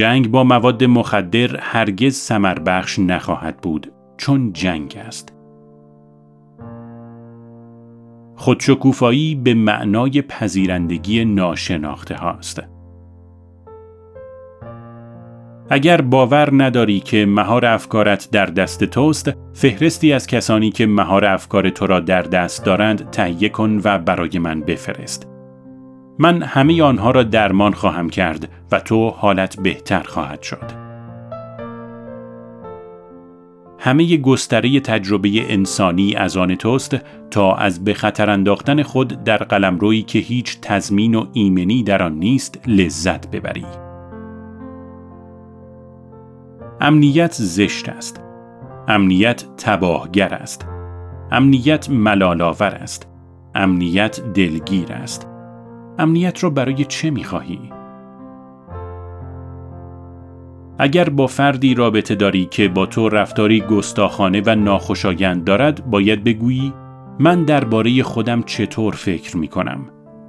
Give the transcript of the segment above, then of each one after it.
جنگ با مواد مخدر هرگز سمر بخش نخواهد بود چون جنگ است. خودشکوفایی به معنای پذیرندگی ناشناخته هاست. اگر باور نداری که مهار افکارت در دست توست، فهرستی از کسانی که مهار افکار تو را در دست دارند تهیه کن و برای من بفرست. من همه آنها را درمان خواهم کرد و تو حالت بهتر خواهد شد. همه گستره تجربه انسانی از آن توست تا از به خطر انداختن خود در قلمرویی که هیچ تضمین و ایمنی در آن نیست لذت ببری. امنیت زشت است. امنیت تباهگر است. امنیت ملالاور است. امنیت دلگیر است. امنیت را برای چه می خواهی؟ اگر با فردی رابطه داری که با تو رفتاری گستاخانه و ناخوشایند دارد باید بگویی من درباره خودم چطور فکر می کنم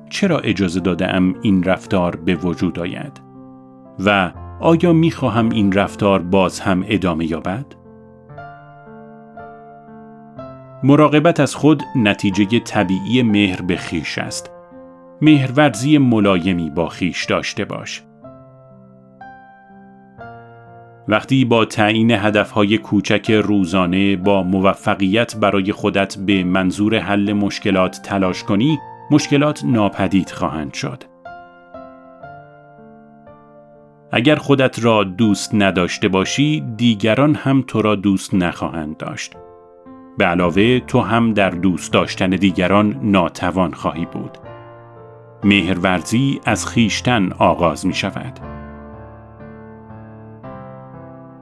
چرا اجازه داده ام این رفتار به وجود آید و آیا می خواهم این رفتار باز هم ادامه یابد؟ مراقبت از خود نتیجه طبیعی مهر به خیش است. مهرورزی ملایمی با خیش داشته باش. وقتی با تعیین هدفهای کوچک روزانه با موفقیت برای خودت به منظور حل مشکلات تلاش کنی، مشکلات ناپدید خواهند شد. اگر خودت را دوست نداشته باشی، دیگران هم تو را دوست نخواهند داشت. به علاوه تو هم در دوست داشتن دیگران ناتوان خواهی بود. مهرورزی از خیشتن آغاز می شود.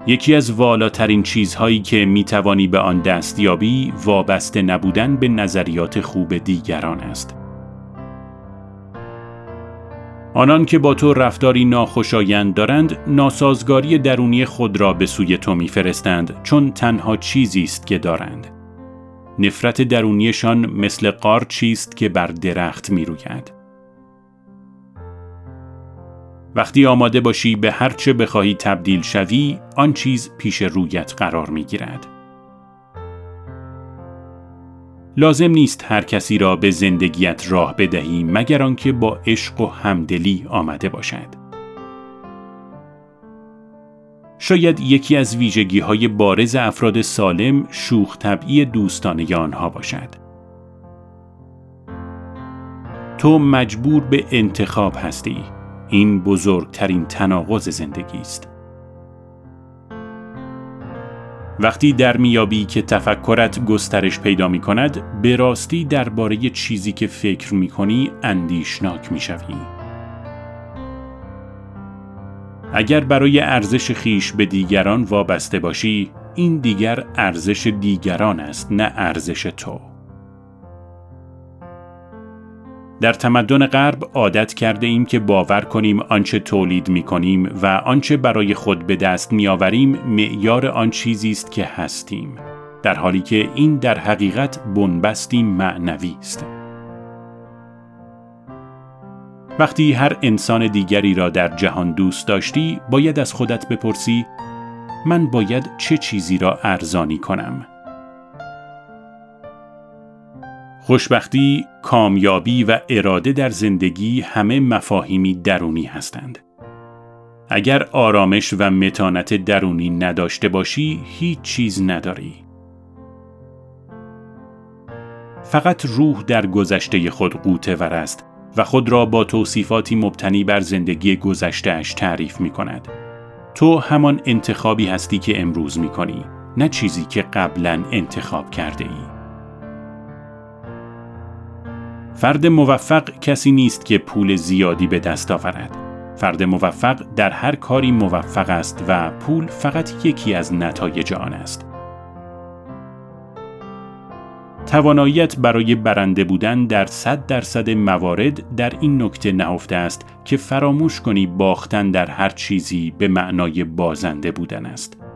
یکی از والاترین چیزهایی که می توانی به آن دستیابی وابسته نبودن به نظریات خوب دیگران است. آنان که با تو رفتاری ناخوشایند دارند ناسازگاری درونی خود را به سوی تو میفرستند چون تنها چیزی است که دارند نفرت درونیشان مثل قارچی است که بر درخت می‌روید وقتی آماده باشی به هر چه بخواهی تبدیل شوی آن چیز پیش رویت قرار می گیرد. لازم نیست هر کسی را به زندگیت راه بدهی مگر آنکه با عشق و همدلی آمده باشد. شاید یکی از ویژگی های بارز افراد سالم شوخ طبعی دوستانه آنها باشد. تو مجبور به انتخاب هستی. این بزرگترین تناقض زندگی است. وقتی در میابی که تفکرت گسترش پیدا می کند به راستی درباره چیزی که فکر می کنی اندیشناک می شوی. اگر برای ارزش خیش به دیگران وابسته باشی این دیگر ارزش دیگران است نه ارزش تو. در تمدن غرب عادت کرده ایم که باور کنیم آنچه تولید می کنیم و آنچه برای خود به دست می آوریم معیار آن چیزی است که هستیم. در حالی که این در حقیقت بنبستی معنوی است. وقتی هر انسان دیگری را در جهان دوست داشتی باید از خودت بپرسی من باید چه چیزی را ارزانی کنم؟ خوشبختی، کامیابی و اراده در زندگی همه مفاهیمی درونی هستند. اگر آرامش و متانت درونی نداشته باشی، هیچ چیز نداری. فقط روح در گذشته خود قوته ور است و خود را با توصیفاتی مبتنی بر زندگی گذشتهش تعریف می کند. تو همان انتخابی هستی که امروز می کنی، نه چیزی که قبلا انتخاب کرده ای. فرد موفق کسی نیست که پول زیادی به دست آورد. فرد موفق در هر کاری موفق است و پول فقط یکی از نتایج آن است. تواناییت برای برنده بودن در صد درصد موارد در این نکته نهفته است که فراموش کنی باختن در هر چیزی به معنای بازنده بودن است.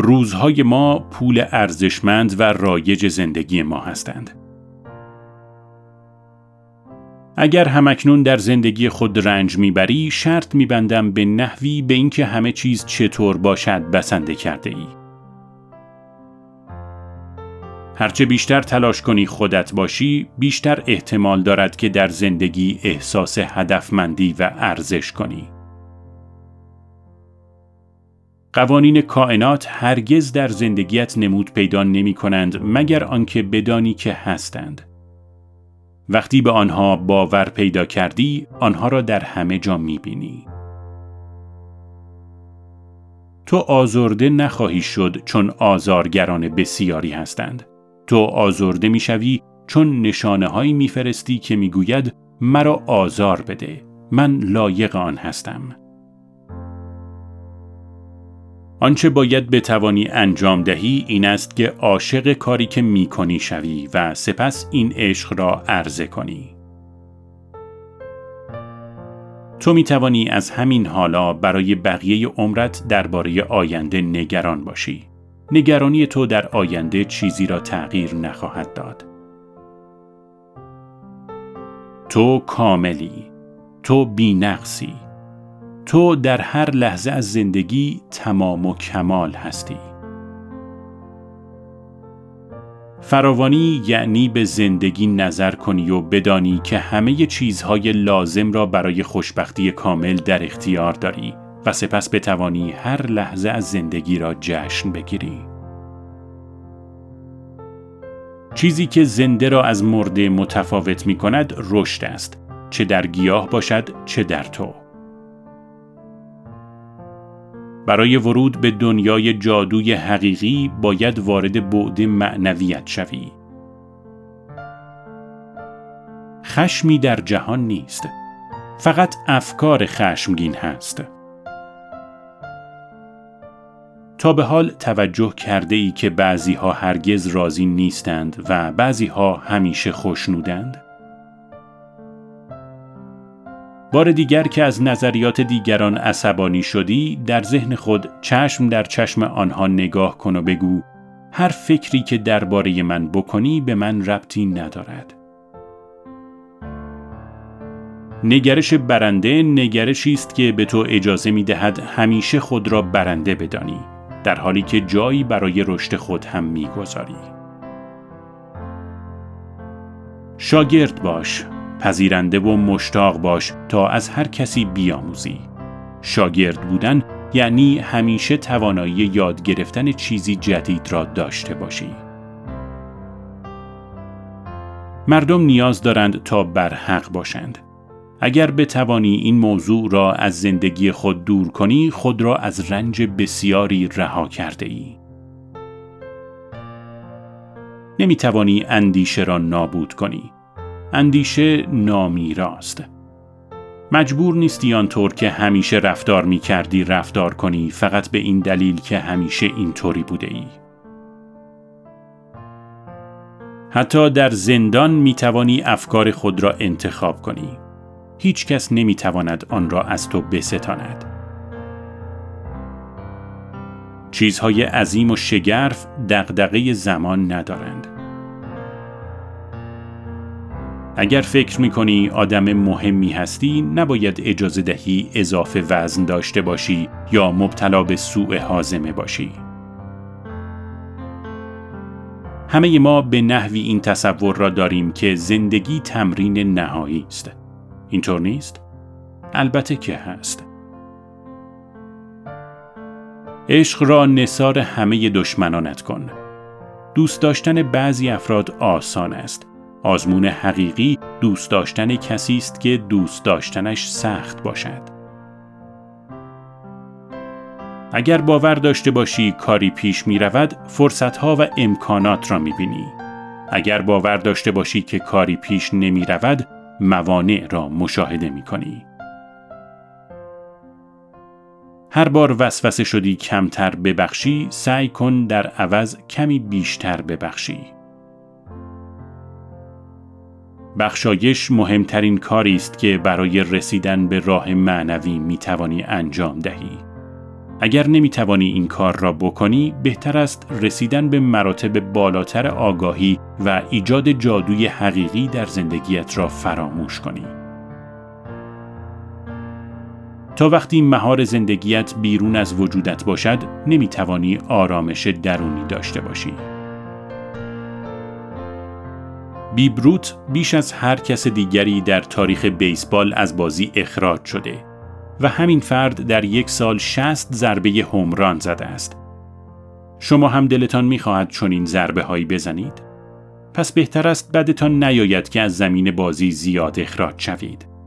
روزهای ما پول ارزشمند و رایج زندگی ما هستند. اگر همکنون در زندگی خود رنج می‌بری شرط میبندم به نحوی به اینکه همه چیز چطور باشد بسنده کرده ای. هرچه بیشتر تلاش کنی خودت باشی بیشتر احتمال دارد که در زندگی احساس هدفمندی و ارزش کنی. قوانین کائنات هرگز در زندگیت نمود پیدا نمی کنند مگر آنکه بدانی که هستند. وقتی به آنها باور پیدا کردی، آنها را در همه جا می بینی. تو آزرده نخواهی شد چون آزارگران بسیاری هستند. تو آزرده می‌شوی چون نشانه هایی میفرستی که می‌گوید مرا آزار بده من لایق آن هستم آنچه باید بتوانی انجام دهی این است که عاشق کاری که می‌کنی شوی و سپس این عشق را عرضه کنی تو می توانی از همین حالا برای بقیه عمرت درباره آینده نگران باشی. نگرانی تو در آینده چیزی را تغییر نخواهد داد. تو کاملی، تو بینقصی، تو در هر لحظه از زندگی تمام و کمال هستی. فراوانی یعنی به زندگی نظر کنی و بدانی که همه چیزهای لازم را برای خوشبختی کامل در اختیار داری و سپس بتوانی هر لحظه از زندگی را جشن بگیری. چیزی که زنده را از مرده متفاوت می کند رشد است چه در گیاه باشد چه در تو. برای ورود به دنیای جادوی حقیقی باید وارد بعد معنویت شوی. خشمی در جهان نیست. فقط افکار خشمگین هست. تا به حال توجه کرده ای که بعضی ها هرگز راضی نیستند و بعضی ها همیشه خوشنودند؟ بار دیگر که از نظریات دیگران عصبانی شدی در ذهن خود چشم در چشم آنها نگاه کن و بگو هر فکری که درباره من بکنی به من ربطی ندارد. نگرش برنده نگرشی است که به تو اجازه می دهد همیشه خود را برنده بدانی در حالی که جایی برای رشد خود هم می‌گذاری. شاگرد باش، پذیرنده و مشتاق باش تا از هر کسی بیاموزی. شاگرد بودن یعنی همیشه توانایی یاد گرفتن چیزی جدید را داشته باشی. مردم نیاز دارند تا برحق باشند. اگر بتوانی این موضوع را از زندگی خود دور کنی خود را از رنج بسیاری رها کرده ای. نمی توانی اندیشه را نابود کنی. اندیشه نامیراست. مجبور نیستی آنطور که همیشه رفتار می کردی رفتار کنی فقط به این دلیل که همیشه اینطوری بوده ای. حتی در زندان می توانی افکار خود را انتخاب کنی. هیچ کس نمی تواند آن را از تو بستاند. چیزهای عظیم و شگرف دغدغه زمان ندارند. اگر فکر می کنی آدم مهمی هستی نباید اجازه دهی اضافه وزن داشته باشی یا مبتلا به سوء حازمه باشی. همه ما به نحوی این تصور را داریم که زندگی تمرین نهایی است. اینطور نیست؟ البته که هست. عشق را نصار همه دشمنانت کن. دوست داشتن بعضی افراد آسان است. آزمون حقیقی دوست داشتن کسی است که دوست داشتنش سخت باشد. اگر باور داشته باشی کاری پیش می رود، فرصتها و امکانات را می بینی. اگر باور داشته باشی که کاری پیش نمی رود، موانع را مشاهده می کنی. هر بار وسوسه شدی کمتر ببخشی سعی کن در عوض کمی بیشتر ببخشی. بخشایش مهمترین کاری است که برای رسیدن به راه معنوی می توانی انجام دهی. اگر نمی توانی این کار را بکنی بهتر است رسیدن به مراتب بالاتر آگاهی و ایجاد جادوی حقیقی در زندگیت را فراموش کنی. تا وقتی مهار زندگیت بیرون از وجودت باشد نمی توانی آرامش درونی داشته باشی. بیبروت بیش از هر کس دیگری در تاریخ بیسبال از بازی اخراج شده و همین فرد در یک سال 60 ضربه همران زده است. شما هم دلتان می‌خواهد چنین ضربه هایی بزنید؟ پس بهتر است بدتان نیاید که از زمین بازی زیاد اخراج شوید.